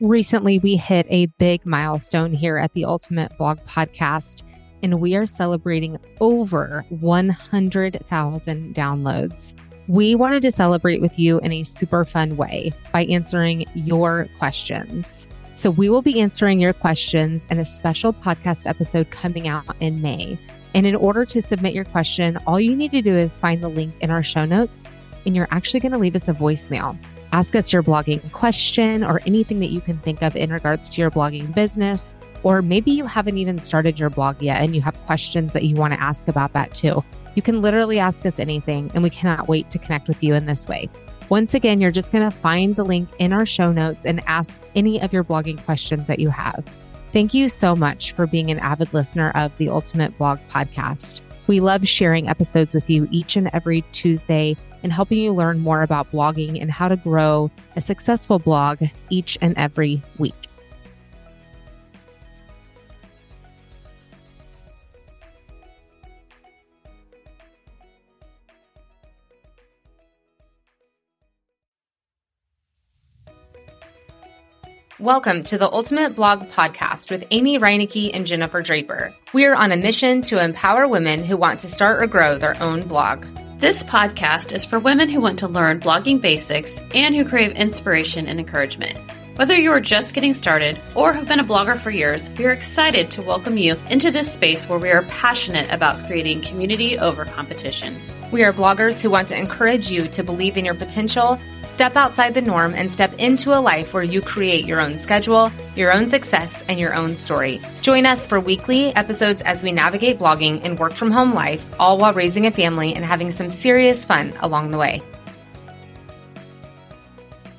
Recently, we hit a big milestone here at the Ultimate Blog Podcast, and we are celebrating over 100,000 downloads. We wanted to celebrate with you in a super fun way by answering your questions. So, we will be answering your questions in a special podcast episode coming out in May. And in order to submit your question, all you need to do is find the link in our show notes, and you're actually going to leave us a voicemail. Ask us your blogging question or anything that you can think of in regards to your blogging business. Or maybe you haven't even started your blog yet and you have questions that you want to ask about that too. You can literally ask us anything, and we cannot wait to connect with you in this way. Once again, you're just going to find the link in our show notes and ask any of your blogging questions that you have. Thank you so much for being an avid listener of the Ultimate Blog Podcast. We love sharing episodes with you each and every Tuesday and helping you learn more about blogging and how to grow a successful blog each and every week. Welcome to the Ultimate Blog Podcast with Amy Reinecke and Jennifer Draper. We are on a mission to empower women who want to start or grow their own blog. This podcast is for women who want to learn blogging basics and who crave inspiration and encouragement. Whether you are just getting started or have been a blogger for years, we are excited to welcome you into this space where we are passionate about creating community over competition. We are bloggers who want to encourage you to believe in your potential, step outside the norm, and step into a life where you create your own schedule, your own success, and your own story. Join us for weekly episodes as we navigate blogging and work from home life, all while raising a family and having some serious fun along the way.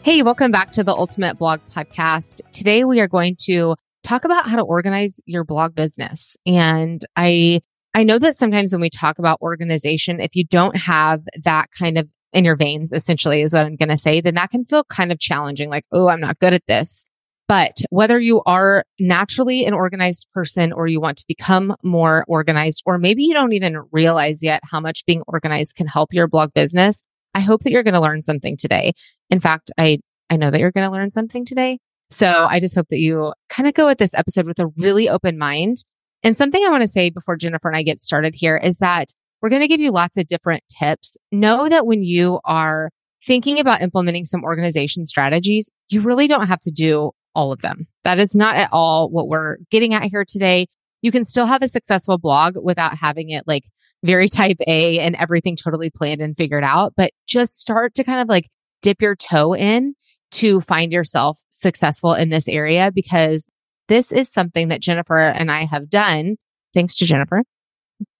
Hey, welcome back to the Ultimate Blog Podcast. Today we are going to talk about how to organize your blog business. And I I know that sometimes when we talk about organization, if you don't have that kind of in your veins, essentially is what I'm going to say, then that can feel kind of challenging. Like, oh, I'm not good at this. But whether you are naturally an organized person or you want to become more organized, or maybe you don't even realize yet how much being organized can help your blog business, I hope that you're going to learn something today. In fact, I, I know that you're going to learn something today. So I just hope that you kind of go at this episode with a really open mind and something I want to say before Jennifer and I get started here is that we're going to give you lots of different tips. Know that when you are thinking about implementing some organization strategies, you really don't have to do all of them. That is not at all what we're getting at here today. You can still have a successful blog without having it like very type A and everything totally planned and figured out, but just start to kind of like dip your toe in to find yourself successful in this area because this is something that Jennifer and I have done, thanks to Jennifer,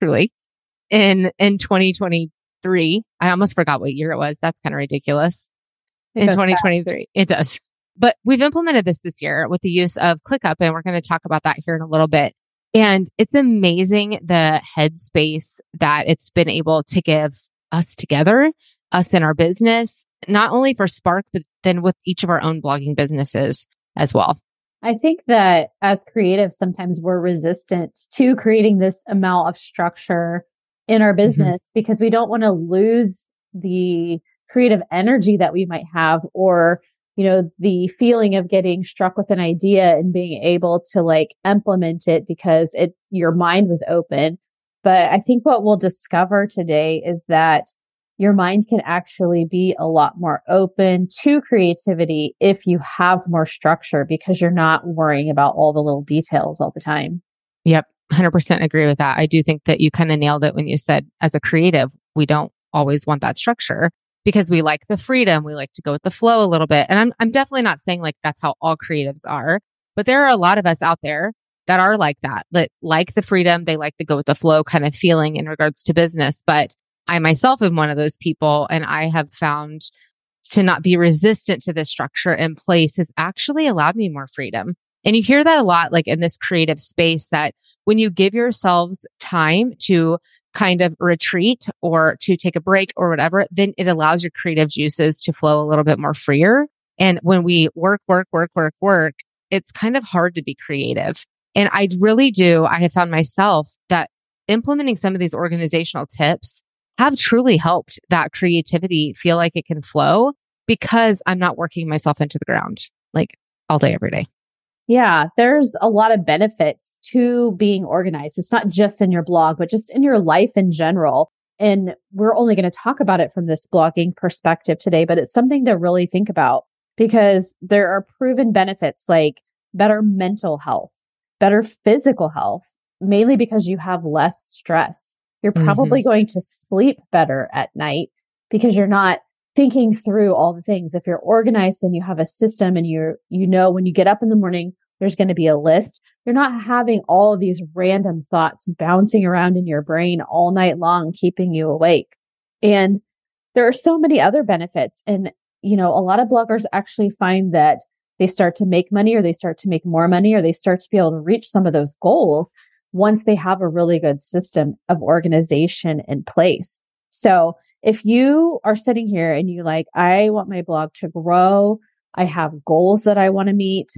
truly, in, in 2023. I almost forgot what year it was. That's kind of ridiculous. It in 2023. Fast. It does. But we've implemented this this year with the use of ClickUp, and we're going to talk about that here in a little bit. And it's amazing the headspace that it's been able to give us together, us in our business, not only for Spark, but then with each of our own blogging businesses as well. I think that as creatives, sometimes we're resistant to creating this amount of structure in our mm-hmm. business mm-hmm. because we don't want to lose the creative energy that we might have or you know the feeling of getting struck with an idea and being able to like implement it because it your mind was open but i think what we'll discover today is that your mind can actually be a lot more open to creativity if you have more structure because you're not worrying about all the little details all the time. Yep. 100% agree with that. I do think that you kind of nailed it when you said, as a creative, we don't always want that structure because we like the freedom. We like to go with the flow a little bit. And I'm, I'm definitely not saying like that's how all creatives are, but there are a lot of us out there that are like that, that like the freedom. They like to go with the flow kind of feeling in regards to business. But I myself am one of those people and I have found to not be resistant to this structure in place has actually allowed me more freedom. And you hear that a lot, like in this creative space that when you give yourselves time to kind of retreat or to take a break or whatever, then it allows your creative juices to flow a little bit more freer. And when we work, work, work, work, work, it's kind of hard to be creative. And I really do. I have found myself that implementing some of these organizational tips have truly helped that creativity feel like it can flow because I'm not working myself into the ground. Like all day, every day. Yeah, there's a lot of benefits to being organized. It's not just in your blog, but just in your life in general. And we're only going to talk about it from this blogging perspective today, but it's something to really think about because there are proven benefits like better mental health, better physical health, mainly because you have less stress. You're probably mm-hmm. going to sleep better at night because you're not thinking through all the things. If you're organized and you have a system and you're, you know, when you get up in the morning, there's going to be a list. You're not having all these random thoughts bouncing around in your brain all night long, keeping you awake. And there are so many other benefits. And, you know, a lot of bloggers actually find that they start to make money or they start to make more money or they start to be able to reach some of those goals once they have a really good system of organization in place. So if you are sitting here and you like, I want my blog to grow, I have goals that I want to meet,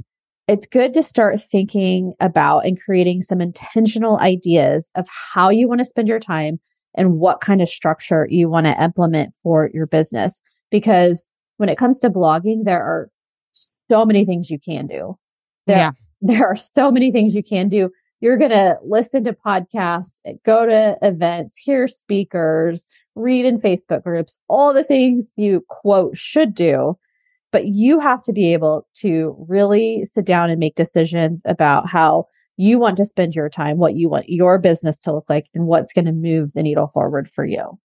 it's good to start thinking about and creating some intentional ideas of how you want to spend your time and what kind of structure you want to implement for your business. Because when it comes to blogging, there are so many things you can do. There, yeah. there are so many things you can do. You're going to listen to podcasts, go to events, hear speakers, read in Facebook groups, all the things you quote should do. But you have to be able to really sit down and make decisions about how you want to spend your time, what you want your business to look like, and what's going to move the needle forward for you.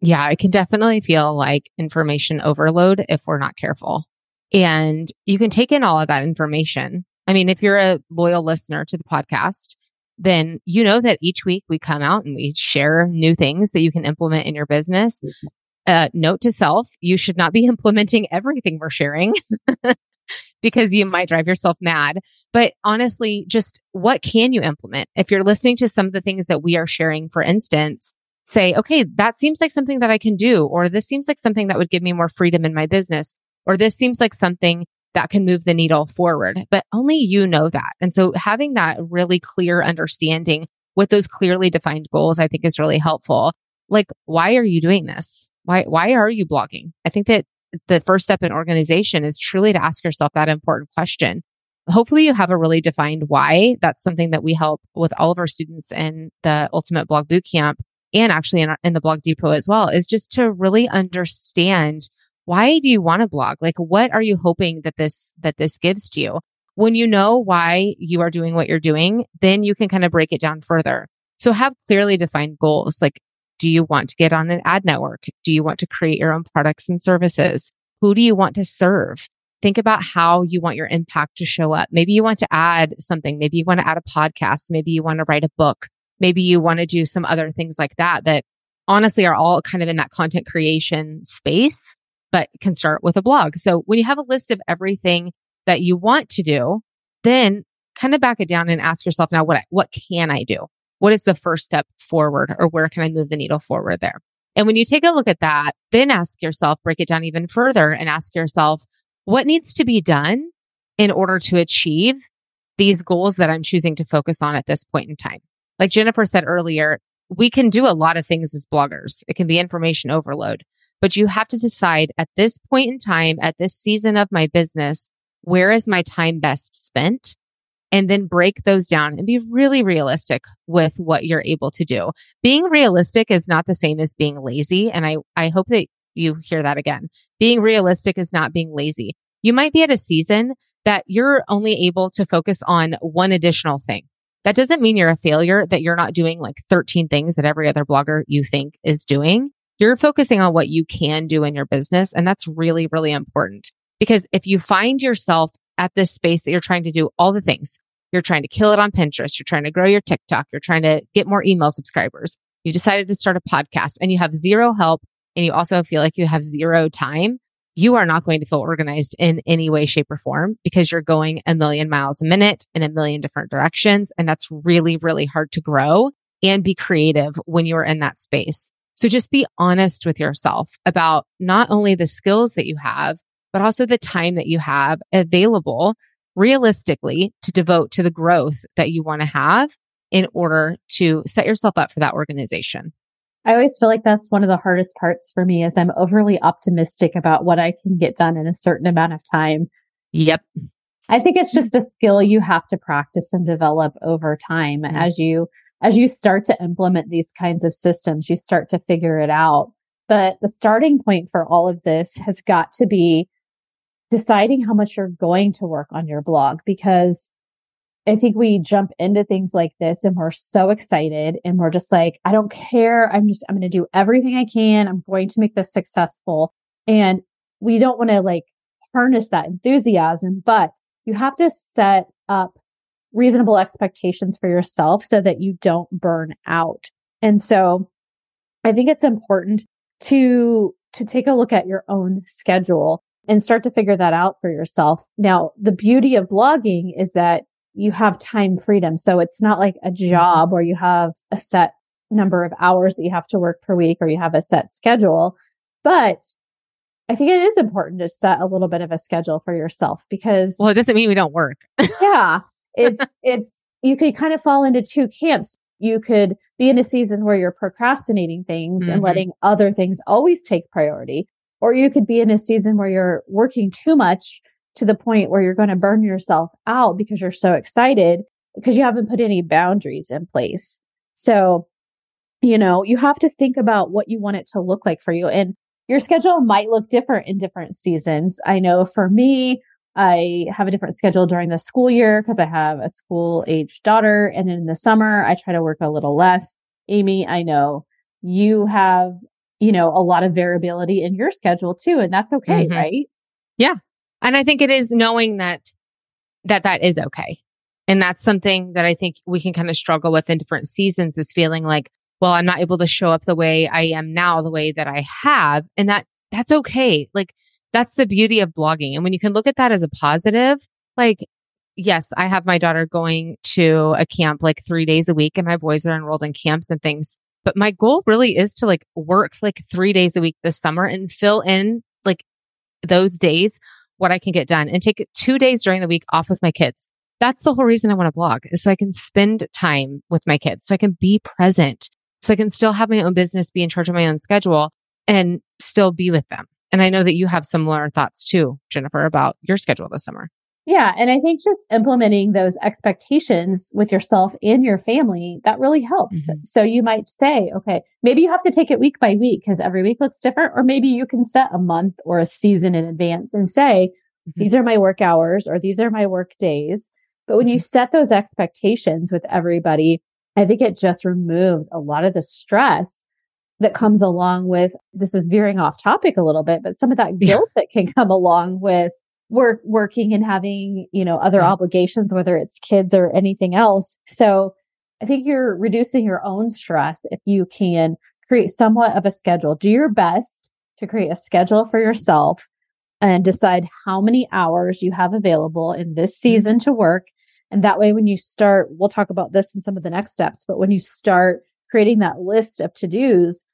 Yeah, it can definitely feel like information overload if we're not careful. And you can take in all of that information. I mean, if you're a loyal listener to the podcast, then you know that each week we come out and we share new things that you can implement in your business. Mm-hmm. Uh, note to self, you should not be implementing everything we're sharing because you might drive yourself mad. But honestly, just what can you implement? If you're listening to some of the things that we are sharing, for instance, say, okay, that seems like something that I can do, or this seems like something that would give me more freedom in my business, or this seems like something that can move the needle forward, but only you know that. And so having that really clear understanding with those clearly defined goals, I think is really helpful. Like, why are you doing this? Why, why are you blogging? I think that the first step in organization is truly to ask yourself that important question. Hopefully you have a really defined why. That's something that we help with all of our students in the ultimate blog bootcamp and actually in, in the blog depot as well is just to really understand why do you want to blog? Like, what are you hoping that this, that this gives to you? When you know why you are doing what you're doing, then you can kind of break it down further. So have clearly defined goals. Like, do you want to get on an ad network? Do you want to create your own products and services? Who do you want to serve? Think about how you want your impact to show up. Maybe you want to add something. Maybe you want to add a podcast. Maybe you want to write a book. Maybe you want to do some other things like that that honestly are all kind of in that content creation space but can start with a blog. So when you have a list of everything that you want to do, then kind of back it down and ask yourself now, what, what can I do? What is the first step forward or where can I move the needle forward there? And when you take a look at that, then ask yourself, break it down even further and ask yourself, what needs to be done in order to achieve these goals that I'm choosing to focus on at this point in time? Like Jennifer said earlier, we can do a lot of things as bloggers. It can be information overload. But you have to decide at this point in time, at this season of my business, where is my time best spent? And then break those down and be really realistic with what you're able to do. Being realistic is not the same as being lazy. And I, I hope that you hear that again. Being realistic is not being lazy. You might be at a season that you're only able to focus on one additional thing. That doesn't mean you're a failure, that you're not doing like 13 things that every other blogger you think is doing. You're focusing on what you can do in your business. And that's really, really important because if you find yourself at this space that you're trying to do all the things, you're trying to kill it on Pinterest, you're trying to grow your TikTok, you're trying to get more email subscribers, you decided to start a podcast and you have zero help and you also feel like you have zero time, you are not going to feel organized in any way, shape, or form because you're going a million miles a minute in a million different directions. And that's really, really hard to grow and be creative when you're in that space. So just be honest with yourself about not only the skills that you have, but also the time that you have available realistically to devote to the growth that you want to have in order to set yourself up for that organization. I always feel like that's one of the hardest parts for me is I'm overly optimistic about what I can get done in a certain amount of time. Yep. I think it's just a skill you have to practice and develop over time mm-hmm. as you as you start to implement these kinds of systems, you start to figure it out. But the starting point for all of this has got to be deciding how much you're going to work on your blog because I think we jump into things like this and we're so excited and we're just like, I don't care. I'm just, I'm going to do everything I can. I'm going to make this successful. And we don't want to like harness that enthusiasm, but you have to set up reasonable expectations for yourself so that you don't burn out. And so I think it's important to, to take a look at your own schedule and start to figure that out for yourself. Now, the beauty of blogging is that you have time freedom. So it's not like a job where you have a set number of hours that you have to work per week or you have a set schedule. But I think it is important to set a little bit of a schedule for yourself because well, it doesn't mean we don't work. yeah. It's it's you could kind of fall into two camps. You could be in a season where you're procrastinating things mm-hmm. and letting other things always take priority. Or you could be in a season where you're working too much to the point where you're going to burn yourself out because you're so excited because you haven't put any boundaries in place. So, you know, you have to think about what you want it to look like for you. And your schedule might look different in different seasons. I know for me, I have a different schedule during the school year because I have a school age daughter. And then in the summer, I try to work a little less. Amy, I know you have, you know, a lot of variability in your schedule too. And that's okay, mm-hmm. right? Yeah. And I think it is knowing that, that that is okay. And that's something that I think we can kind of struggle with in different seasons is feeling like, well, I'm not able to show up the way I am now, the way that I have. And that, that's okay. Like that's the beauty of blogging. And when you can look at that as a positive, like, yes, I have my daughter going to a camp like three days a week and my boys are enrolled in camps and things. But my goal really is to like work like three days a week this summer and fill in like those days what I can get done and take two days during the week off with my kids. That's the whole reason I want to blog is so I can spend time with my kids, so I can be present, so I can still have my own business, be in charge of my own schedule and still be with them. And I know that you have similar thoughts too, Jennifer, about your schedule this summer. Yeah. And I think just implementing those expectations with yourself and your family, that really helps. Mm-hmm. So you might say, okay, maybe you have to take it week by week because every week looks different. Or maybe you can set a month or a season in advance and say, mm-hmm. these are my work hours or these are my work days. But when you mm-hmm. set those expectations with everybody, I think it just removes a lot of the stress that comes along with this is veering off topic a little bit, but some of that guilt yeah. that can come along with work working and having, you know, other yeah. obligations, whether it's kids or anything else. So I think you're reducing your own stress if you can create somewhat of a schedule. Do your best to create a schedule for yourself and decide how many hours you have available in this mm-hmm. season to work. And that way, when you start, we'll talk about this in some of the next steps, but when you start creating that list of to dos,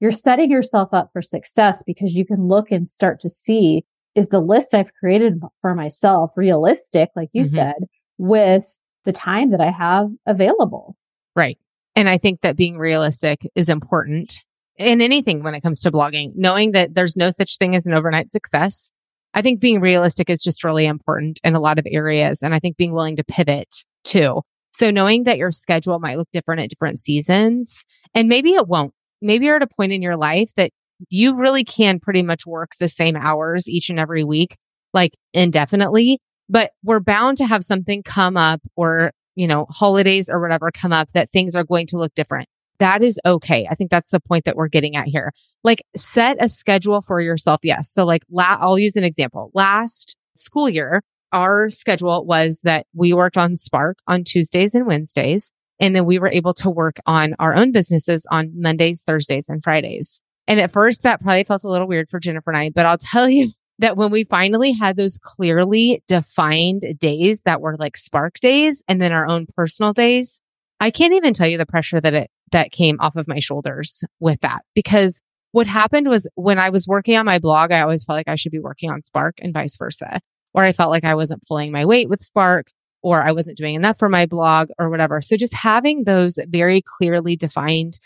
you're setting yourself up for success because you can look and start to see is the list I've created for myself realistic, like you mm-hmm. said, with the time that I have available. Right. And I think that being realistic is important in anything when it comes to blogging, knowing that there's no such thing as an overnight success. I think being realistic is just really important in a lot of areas. And I think being willing to pivot too. So knowing that your schedule might look different at different seasons and maybe it won't. Maybe you're at a point in your life that you really can pretty much work the same hours each and every week, like indefinitely, but we're bound to have something come up or, you know, holidays or whatever come up that things are going to look different. That is okay. I think that's the point that we're getting at here. Like set a schedule for yourself. Yes. So like la- I'll use an example. Last school year, our schedule was that we worked on Spark on Tuesdays and Wednesdays. And then we were able to work on our own businesses on Mondays, Thursdays, and Fridays. And at first that probably felt a little weird for Jennifer and I, but I'll tell you that when we finally had those clearly defined days that were like spark days and then our own personal days, I can't even tell you the pressure that it, that came off of my shoulders with that because what happened was when I was working on my blog, I always felt like I should be working on Spark and vice versa. Or I felt like I wasn't pulling my weight with Spark or I wasn't doing enough for my blog or whatever. So just having those very clearly defined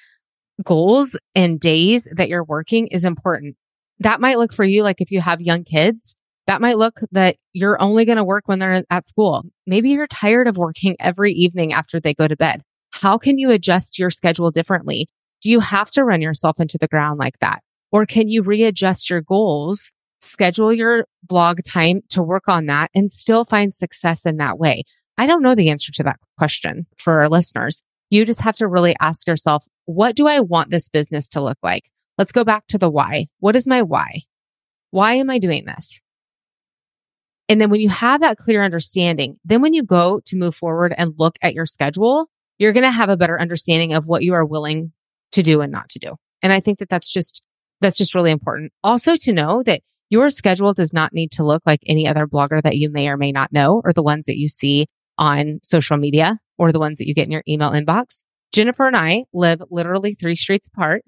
goals and days that you're working is important. That might look for you like if you have young kids, That might look that you're only going to work when they're at school. Maybe you're tired of working every evening after they go to bed. How can you adjust your schedule differently? Do you have to run yourself into the ground like that? Or can you readjust your goals, schedule your blog time to work on that and still find success in that way? I don't know the answer to that question for our listeners. You just have to really ask yourself, what do I want this business to look like? Let's go back to the why. What is my why? Why am I doing this? And then when you have that clear understanding, then when you go to move forward and look at your schedule, you're going to have a better understanding of what you are willing to do and not to do. And I think that that's just, that's just really important. Also to know that your schedule does not need to look like any other blogger that you may or may not know or the ones that you see on social media or the ones that you get in your email inbox. Jennifer and I live literally three streets apart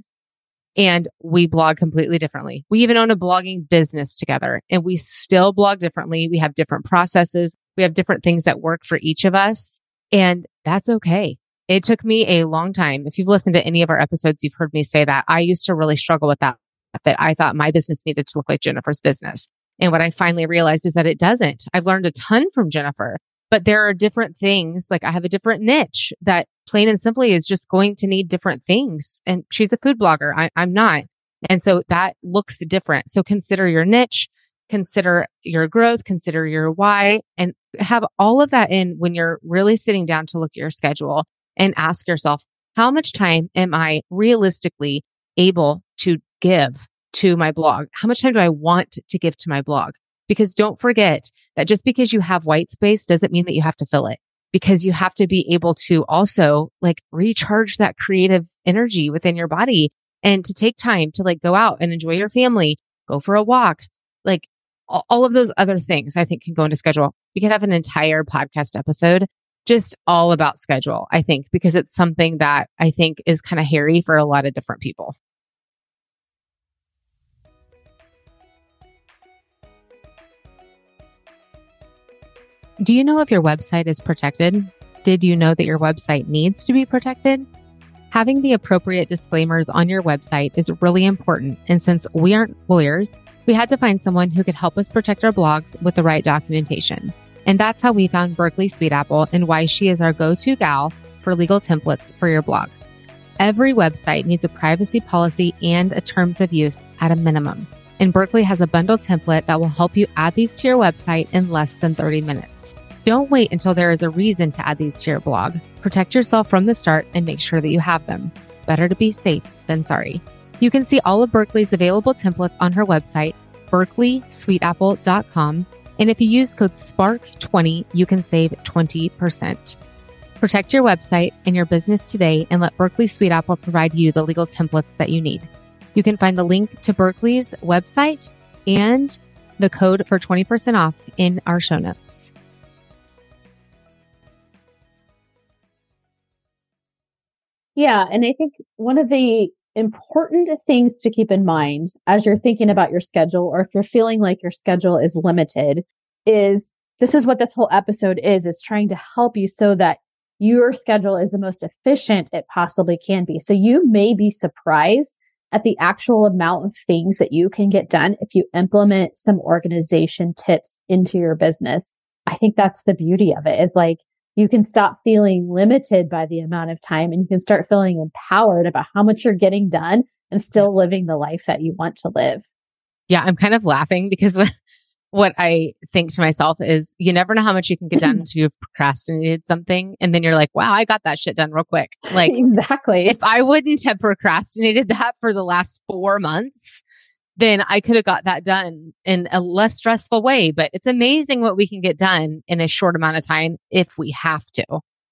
and we blog completely differently. We even own a blogging business together and we still blog differently. We have different processes. We have different things that work for each of us and that's okay. It took me a long time. If you've listened to any of our episodes, you've heard me say that I used to really struggle with that, that I thought my business needed to look like Jennifer's business. And what I finally realized is that it doesn't. I've learned a ton from Jennifer, but there are different things. Like I have a different niche that plain and simply is just going to need different things. And she's a food blogger. I, I'm not. And so that looks different. So consider your niche, consider your growth, consider your why and have all of that in when you're really sitting down to look at your schedule and ask yourself, how much time am I realistically able to give to my blog? How much time do I want to give to my blog? Because don't forget that just because you have white space doesn't mean that you have to fill it because you have to be able to also like recharge that creative energy within your body and to take time to like go out and enjoy your family, go for a walk, like all of those other things I think can go into schedule. We could have an entire podcast episode just all about schedule, I think, because it's something that I think is kind of hairy for a lot of different people. Do you know if your website is protected? Did you know that your website needs to be protected? Having the appropriate disclaimers on your website is really important. And since we aren't lawyers, we had to find someone who could help us protect our blogs with the right documentation. And that's how we found Berkley Sweetapple and why she is our go to gal for legal templates for your blog. Every website needs a privacy policy and a terms of use at a minimum. And Berkley has a bundle template that will help you add these to your website in less than 30 minutes. Don't wait until there is a reason to add these to your blog. Protect yourself from the start and make sure that you have them. Better to be safe than sorry. You can see all of Berkley's available templates on her website, berkleysweetapple.com and if you use code SPARK20, you can save 20%. Protect your website and your business today and let Berkley Sweetapple provide you the legal templates that you need. You can find the link to Berkley's website and the code for 20% off in our show notes. Yeah. And I think one of the important things to keep in mind as you're thinking about your schedule or if you're feeling like your schedule is limited is this is what this whole episode is is trying to help you so that your schedule is the most efficient it possibly can be so you may be surprised at the actual amount of things that you can get done if you implement some organization tips into your business i think that's the beauty of it is like you can stop feeling limited by the amount of time and you can start feeling empowered about how much you're getting done and still living the life that you want to live. Yeah, I'm kind of laughing because what, what I think to myself is you never know how much you can get done mm-hmm. until you've procrastinated something. And then you're like, wow, I got that shit done real quick. Like, exactly. If I wouldn't have procrastinated that for the last four months, then I could have got that done in a less stressful way. But it's amazing what we can get done in a short amount of time if we have to.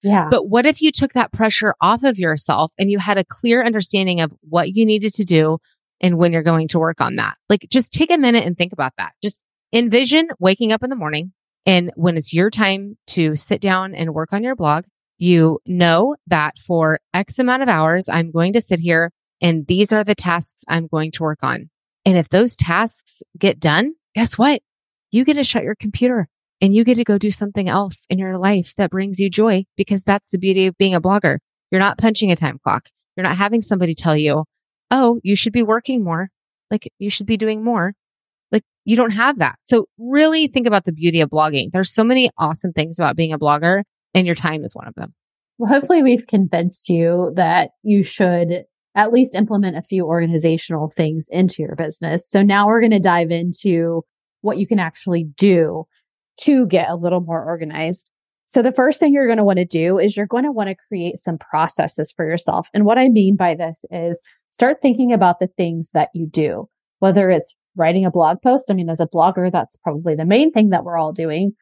Yeah. But what if you took that pressure off of yourself and you had a clear understanding of what you needed to do and when you're going to work on that? Like just take a minute and think about that. Just envision waking up in the morning and when it's your time to sit down and work on your blog, you know that for X amount of hours, I'm going to sit here and these are the tasks I'm going to work on. And if those tasks get done, guess what? You get to shut your computer and you get to go do something else in your life that brings you joy because that's the beauty of being a blogger. You're not punching a time clock. You're not having somebody tell you, Oh, you should be working more. Like you should be doing more. Like you don't have that. So really think about the beauty of blogging. There's so many awesome things about being a blogger and your time is one of them. Well, hopefully we've convinced you that you should at least implement a few organizational things into your business. So now we're going to dive into what you can actually do to get a little more organized. So the first thing you're going to want to do is you're going to want to create some processes for yourself. And what I mean by this is start thinking about the things that you do, whether it's writing a blog post. I mean, as a blogger, that's probably the main thing that we're all doing.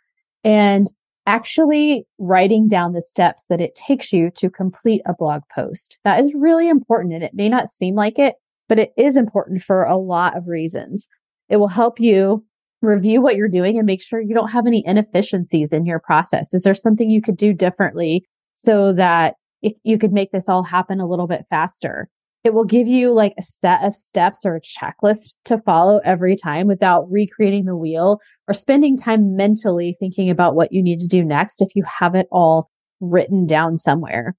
And actually writing down the steps that it takes you to complete a blog post. That is really important. And it may not seem like it, but it is important for a lot of reasons. It will help you review what you're doing and make sure you don't have any inefficiencies in your process. Is there something you could do differently so that you could make this all happen a little bit faster? It will give you like a set of steps or a checklist to follow every time without recreating the wheel or spending time mentally thinking about what you need to do next if you have it all written down somewhere.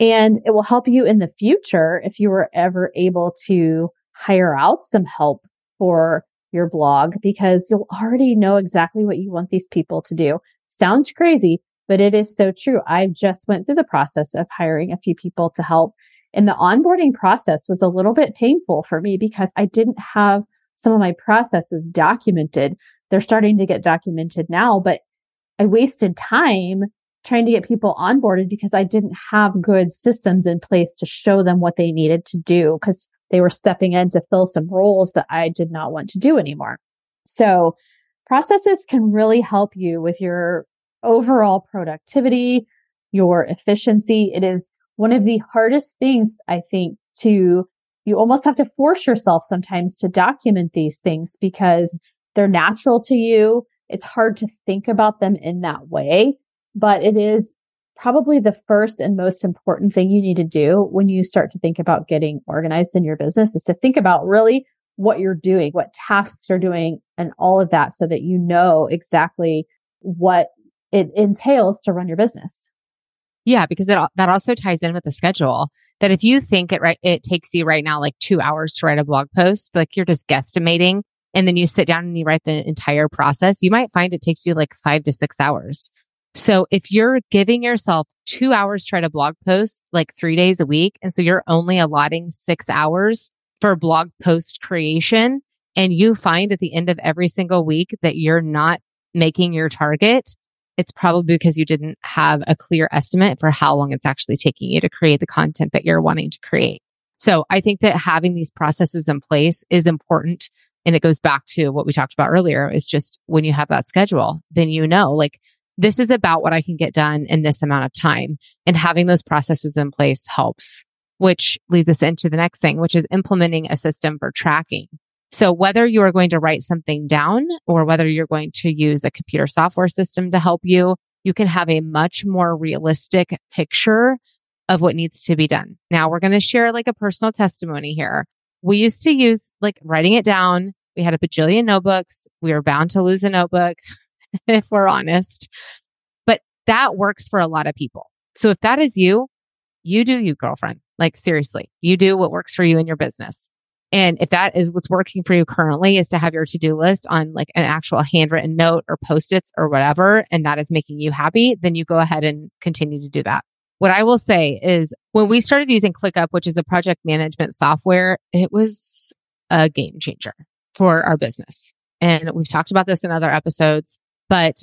And it will help you in the future if you were ever able to hire out some help for your blog because you'll already know exactly what you want these people to do. Sounds crazy, but it is so true. I just went through the process of hiring a few people to help and the onboarding process was a little bit painful for me because I didn't have some of my processes documented. They're starting to get documented now, but I wasted time trying to get people onboarded because I didn't have good systems in place to show them what they needed to do because they were stepping in to fill some roles that I did not want to do anymore. So processes can really help you with your overall productivity, your efficiency. It is one of the hardest things I think to you almost have to force yourself sometimes to document these things because they're natural to you. It's hard to think about them in that way, but it is probably the first and most important thing you need to do when you start to think about getting organized in your business is to think about really what you're doing, what tasks you're doing and all of that so that you know exactly what it entails to run your business. Yeah, because that that also ties in with the schedule. That if you think it right, it takes you right now like two hours to write a blog post, like you're just guesstimating, and then you sit down and you write the entire process, you might find it takes you like five to six hours. So if you're giving yourself two hours to write a blog post, like three days a week, and so you're only allotting six hours for blog post creation, and you find at the end of every single week that you're not making your target, it's probably because you didn't have a clear estimate for how long it's actually taking you to create the content that you're wanting to create. So I think that having these processes in place is important. And it goes back to what we talked about earlier is just when you have that schedule, then you know, like, this is about what I can get done in this amount of time. And having those processes in place helps, which leads us into the next thing, which is implementing a system for tracking. So whether you are going to write something down or whether you're going to use a computer software system to help you, you can have a much more realistic picture of what needs to be done. Now we're going to share like a personal testimony here. We used to use like writing it down. We had a bajillion notebooks. We were bound to lose a notebook if we're honest, but that works for a lot of people. So if that is you, you do you girlfriend. Like seriously, you do what works for you in your business. And if that is what's working for you currently is to have your to-do list on like an actual handwritten note or post-its or whatever, and that is making you happy, then you go ahead and continue to do that. What I will say is when we started using ClickUp, which is a project management software, it was a game changer for our business. And we've talked about this in other episodes, but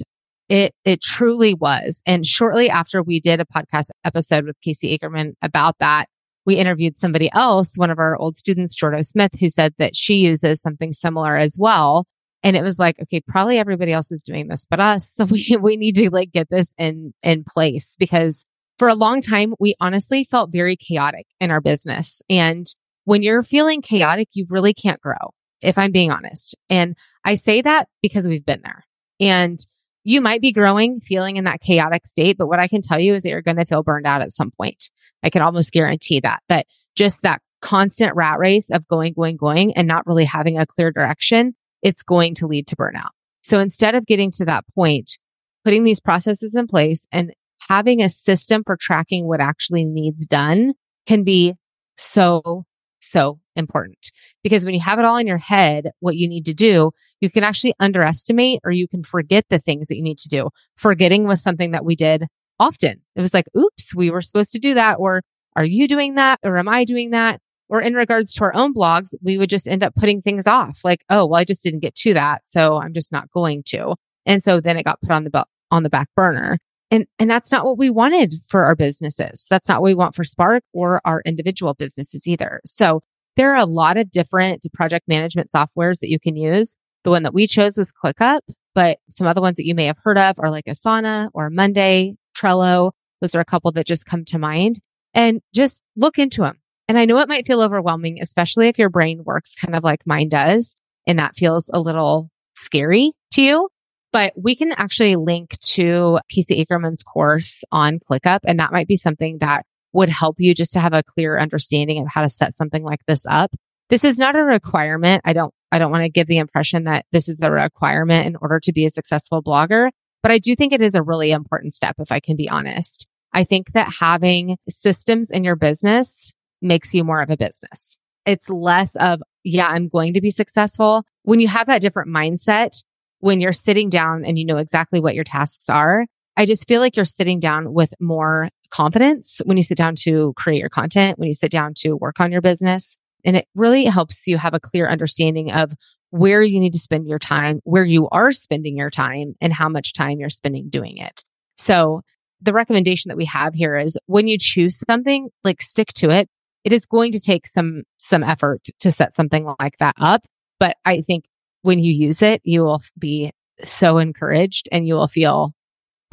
it, it truly was. And shortly after we did a podcast episode with Casey Akerman about that, we interviewed somebody else, one of our old students, Jordo Smith, who said that she uses something similar as well. And it was like, okay, probably everybody else is doing this, but us. So we, we need to like get this in, in place because for a long time, we honestly felt very chaotic in our business. And when you're feeling chaotic, you really can't grow, if I'm being honest. And I say that because we've been there and you might be growing, feeling in that chaotic state. But what I can tell you is that you're going to feel burned out at some point. I can almost guarantee that, that just that constant rat race of going, going, going and not really having a clear direction, it's going to lead to burnout. So instead of getting to that point, putting these processes in place and having a system for tracking what actually needs done can be so, so important because when you have it all in your head, what you need to do, you can actually underestimate or you can forget the things that you need to do. Forgetting was something that we did often. It was like, oops, we were supposed to do that. Or are you doing that? Or am I doing that? Or in regards to our own blogs, we would just end up putting things off like, oh, well, I just didn't get to that. So I'm just not going to. And so then it got put on the, on the back burner. And, and that's not what we wanted for our businesses. That's not what we want for Spark or our individual businesses either. So there are a lot of different project management softwares that you can use. The one that we chose was ClickUp, but some other ones that you may have heard of are like Asana or Monday, Trello. Those are a couple that just come to mind and just look into them. And I know it might feel overwhelming, especially if your brain works kind of like mine does. And that feels a little scary to you but we can actually link to Casey Ackerman's course on ClickUp. And that might be something that would help you just to have a clear understanding of how to set something like this up. This is not a requirement. I don't, I don't want to give the impression that this is a requirement in order to be a successful blogger, but I do think it is a really important step, if I can be honest. I think that having systems in your business makes you more of a business. It's less of, yeah, I'm going to be successful. When you have that different mindset, when you're sitting down and you know exactly what your tasks are, I just feel like you're sitting down with more confidence when you sit down to create your content, when you sit down to work on your business. And it really helps you have a clear understanding of where you need to spend your time, where you are spending your time and how much time you're spending doing it. So the recommendation that we have here is when you choose something, like stick to it. It is going to take some, some effort to set something like that up. But I think when you use it, you will be so encouraged and you will feel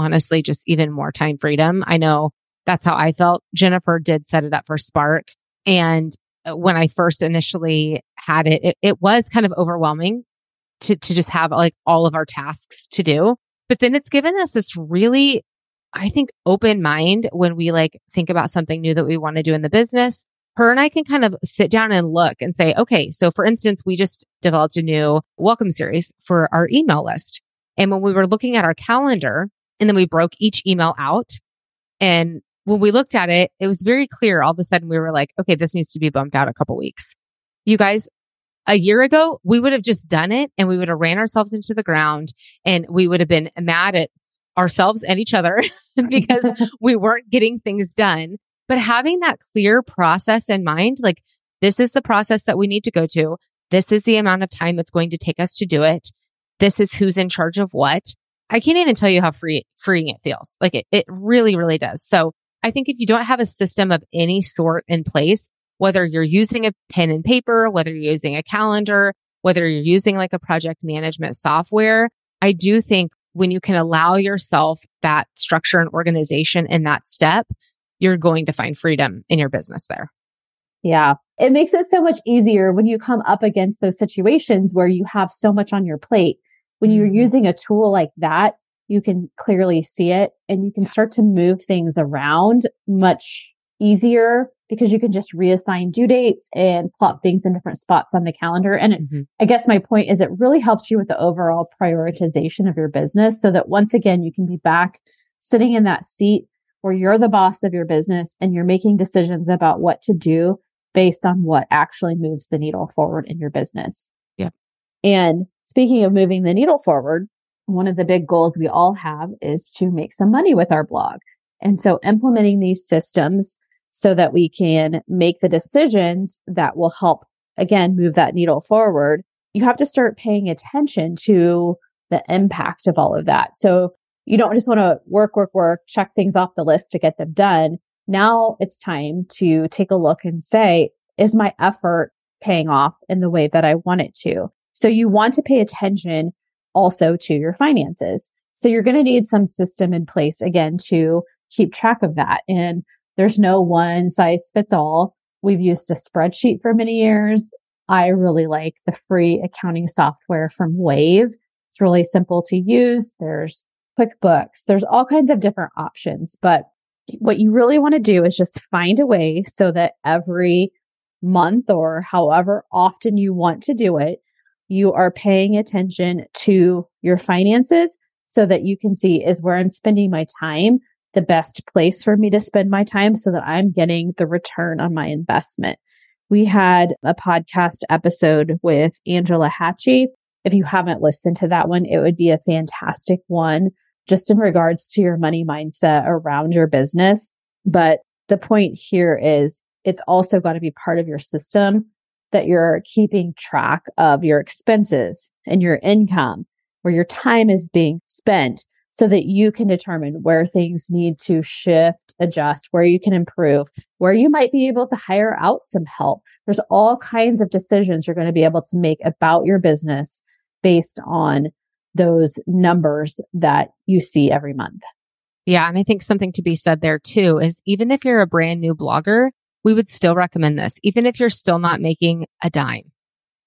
honestly just even more time freedom. I know that's how I felt. Jennifer did set it up for Spark. And uh, when I first initially had it, it, it was kind of overwhelming to, to just have like all of our tasks to do. But then it's given us this really, I think, open mind when we like think about something new that we want to do in the business her and I can kind of sit down and look and say, okay, so for instance, we just developed a new welcome series for our email list. And when we were looking at our calendar and then we broke each email out and when we looked at it, it was very clear. All of a sudden we were like, okay, this needs to be bumped out a couple weeks. You guys, a year ago, we would have just done it and we would have ran ourselves into the ground and we would have been mad at ourselves and each other because we weren't getting things done. But having that clear process in mind, like this is the process that we need to go to. This is the amount of time it's going to take us to do it. This is who's in charge of what. I can't even tell you how free, freeing it feels. Like it, it really, really does. So I think if you don't have a system of any sort in place, whether you're using a pen and paper, whether you're using a calendar, whether you're using like a project management software, I do think when you can allow yourself that structure and organization in that step, you're going to find freedom in your business there. Yeah. It makes it so much easier when you come up against those situations where you have so much on your plate. When you're mm-hmm. using a tool like that, you can clearly see it and you can start to move things around much easier because you can just reassign due dates and plot things in different spots on the calendar. And it, mm-hmm. I guess my point is it really helps you with the overall prioritization of your business so that once again, you can be back sitting in that seat where you're the boss of your business and you're making decisions about what to do based on what actually moves the needle forward in your business. And speaking of moving the needle forward, one of the big goals we all have is to make some money with our blog. And so implementing these systems so that we can make the decisions that will help again move that needle forward, you have to start paying attention to the impact of all of that. So you don't just want to work, work, work, check things off the list to get them done. Now it's time to take a look and say, is my effort paying off in the way that I want it to? So you want to pay attention also to your finances. So you're going to need some system in place again to keep track of that. And there's no one size fits all. We've used a spreadsheet for many years. I really like the free accounting software from Wave. It's really simple to use. There's QuickBooks. There's all kinds of different options, but what you really want to do is just find a way so that every month or however often you want to do it, you are paying attention to your finances so that you can see is where I'm spending my time the best place for me to spend my time so that I'm getting the return on my investment. We had a podcast episode with Angela Hatchie. If you haven't listened to that one, it would be a fantastic one just in regards to your money mindset around your business. But the point here is it's also got to be part of your system that you're keeping track of your expenses and your income, where your time is being spent so that you can determine where things need to shift, adjust, where you can improve, where you might be able to hire out some help. There's all kinds of decisions you're going to be able to make about your business based on those numbers that you see every month. Yeah. And I think something to be said there too is even if you're a brand new blogger, we would still recommend this. Even if you're still not making a dime,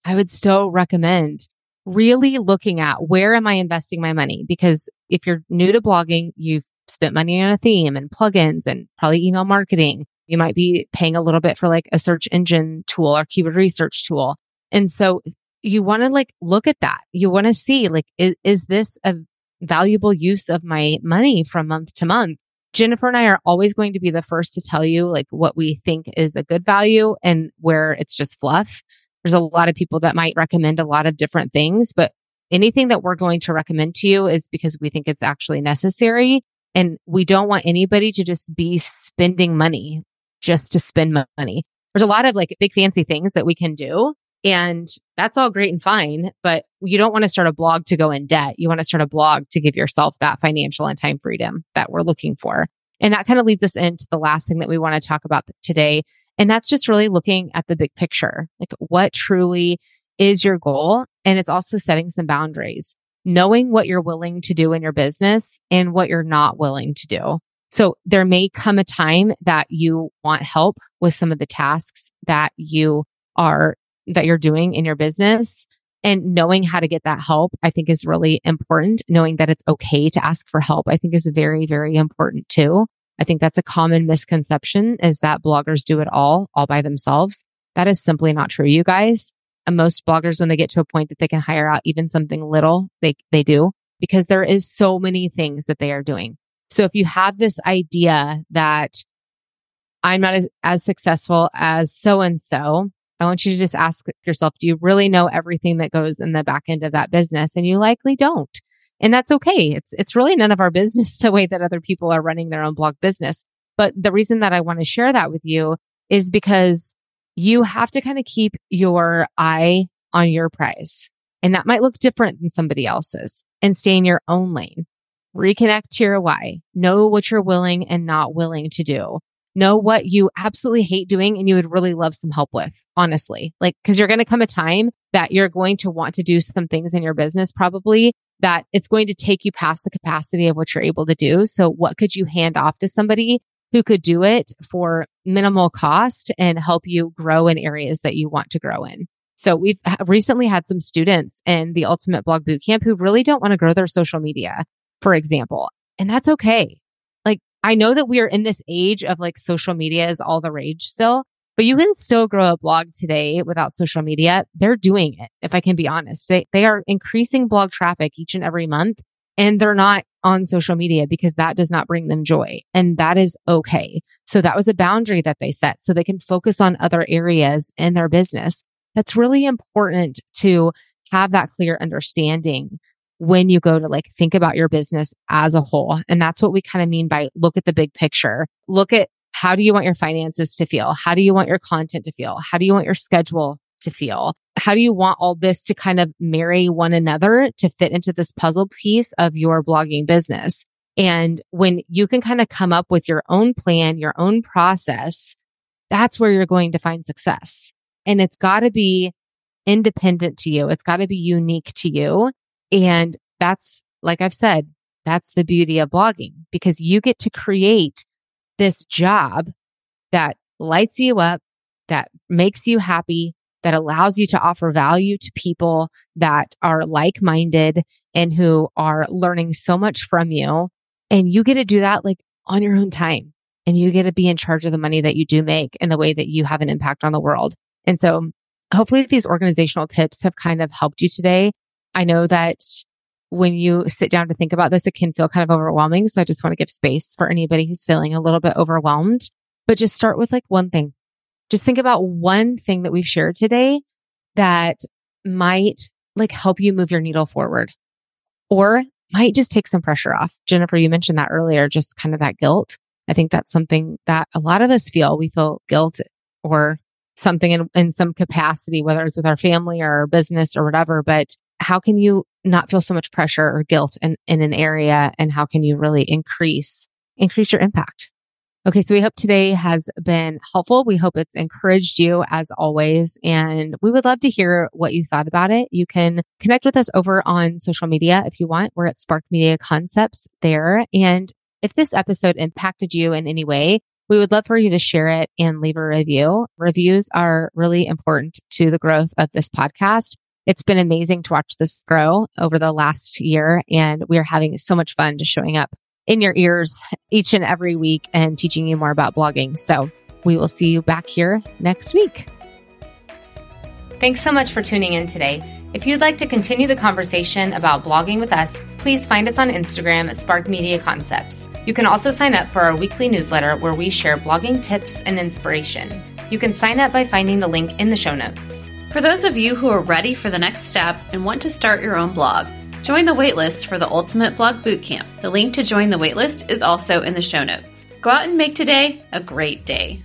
I would still recommend really looking at where am I investing my money? Because if you're new to blogging, you've spent money on a theme and plugins and probably email marketing. You might be paying a little bit for like a search engine tool or keyword research tool. And so you want to like look at that. You want to see like, is, is this a valuable use of my money from month to month? Jennifer and I are always going to be the first to tell you like what we think is a good value and where it's just fluff. There's a lot of people that might recommend a lot of different things, but anything that we're going to recommend to you is because we think it's actually necessary. And we don't want anybody to just be spending money just to spend money. There's a lot of like big fancy things that we can do. And that's all great and fine, but you don't want to start a blog to go in debt. You want to start a blog to give yourself that financial and time freedom that we're looking for. And that kind of leads us into the last thing that we want to talk about today. And that's just really looking at the big picture. Like what truly is your goal? And it's also setting some boundaries, knowing what you're willing to do in your business and what you're not willing to do. So there may come a time that you want help with some of the tasks that you are that you're doing in your business and knowing how to get that help, I think is really important. Knowing that it's okay to ask for help, I think is very, very important too. I think that's a common misconception is that bloggers do it all, all by themselves. That is simply not true, you guys. And most bloggers, when they get to a point that they can hire out even something little, they, they do because there is so many things that they are doing. So if you have this idea that I'm not as, as successful as so and so, I want you to just ask yourself, do you really know everything that goes in the back end of that business? And you likely don't. And that's okay. It's, it's really none of our business the way that other people are running their own blog business. But the reason that I want to share that with you is because you have to kind of keep your eye on your prize. And that might look different than somebody else's and stay in your own lane. Reconnect to your why. Know what you're willing and not willing to do know what you absolutely hate doing and you would really love some help with, honestly. Like, cause you're going to come a time that you're going to want to do some things in your business, probably that it's going to take you past the capacity of what you're able to do. So what could you hand off to somebody who could do it for minimal cost and help you grow in areas that you want to grow in? So we've recently had some students in the Ultimate Blog Bootcamp who really don't want to grow their social media, for example. And that's okay. I know that we are in this age of like social media is all the rage still, but you can still grow a blog today without social media. They're doing it. If I can be honest, they, they are increasing blog traffic each and every month and they're not on social media because that does not bring them joy. And that is okay. So that was a boundary that they set so they can focus on other areas in their business. That's really important to have that clear understanding when you go to like think about your business as a whole. And that's what we kind of mean by look at the big picture. Look at how do you want your finances to feel? How do you want your content to feel? How do you want your schedule to feel? How do you want all this to kind of marry one another to fit into this puzzle piece of your blogging business? And when you can kind of come up with your own plan, your own process, that's where you're going to find success. And it's got to be independent to you. It's got to be unique to you. And that's, like I've said, that's the beauty of blogging because you get to create this job that lights you up, that makes you happy, that allows you to offer value to people that are like minded and who are learning so much from you. And you get to do that like on your own time and you get to be in charge of the money that you do make and the way that you have an impact on the world. And so hopefully these organizational tips have kind of helped you today. I know that when you sit down to think about this, it can feel kind of overwhelming. So I just want to give space for anybody who's feeling a little bit overwhelmed, but just start with like one thing. just think about one thing that we've shared today that might like help you move your needle forward or might just take some pressure off. Jennifer, you mentioned that earlier, just kind of that guilt. I think that's something that a lot of us feel. We feel guilt or something in, in some capacity, whether it's with our family or our business or whatever. But how can you not feel so much pressure or guilt in, in an area? And how can you really increase, increase your impact? Okay. So we hope today has been helpful. We hope it's encouraged you as always. And we would love to hear what you thought about it. You can connect with us over on social media if you want. We're at Spark Media Concepts there. And if this episode impacted you in any way, we would love for you to share it and leave a review. Reviews are really important to the growth of this podcast. It's been amazing to watch this grow over the last year and we are having so much fun just showing up in your ears each and every week and teaching you more about blogging. So we will see you back here next week. Thanks so much for tuning in today. If you'd like to continue the conversation about blogging with us, please find us on Instagram at Spark Media Concepts. You can also sign up for our weekly newsletter where we share blogging tips and inspiration. You can sign up by finding the link in the show notes. For those of you who are ready for the next step and want to start your own blog, Join the waitlist for the Ultimate Blog Bootcamp. The link to join the waitlist is also in the show notes. Go out and make today a great day.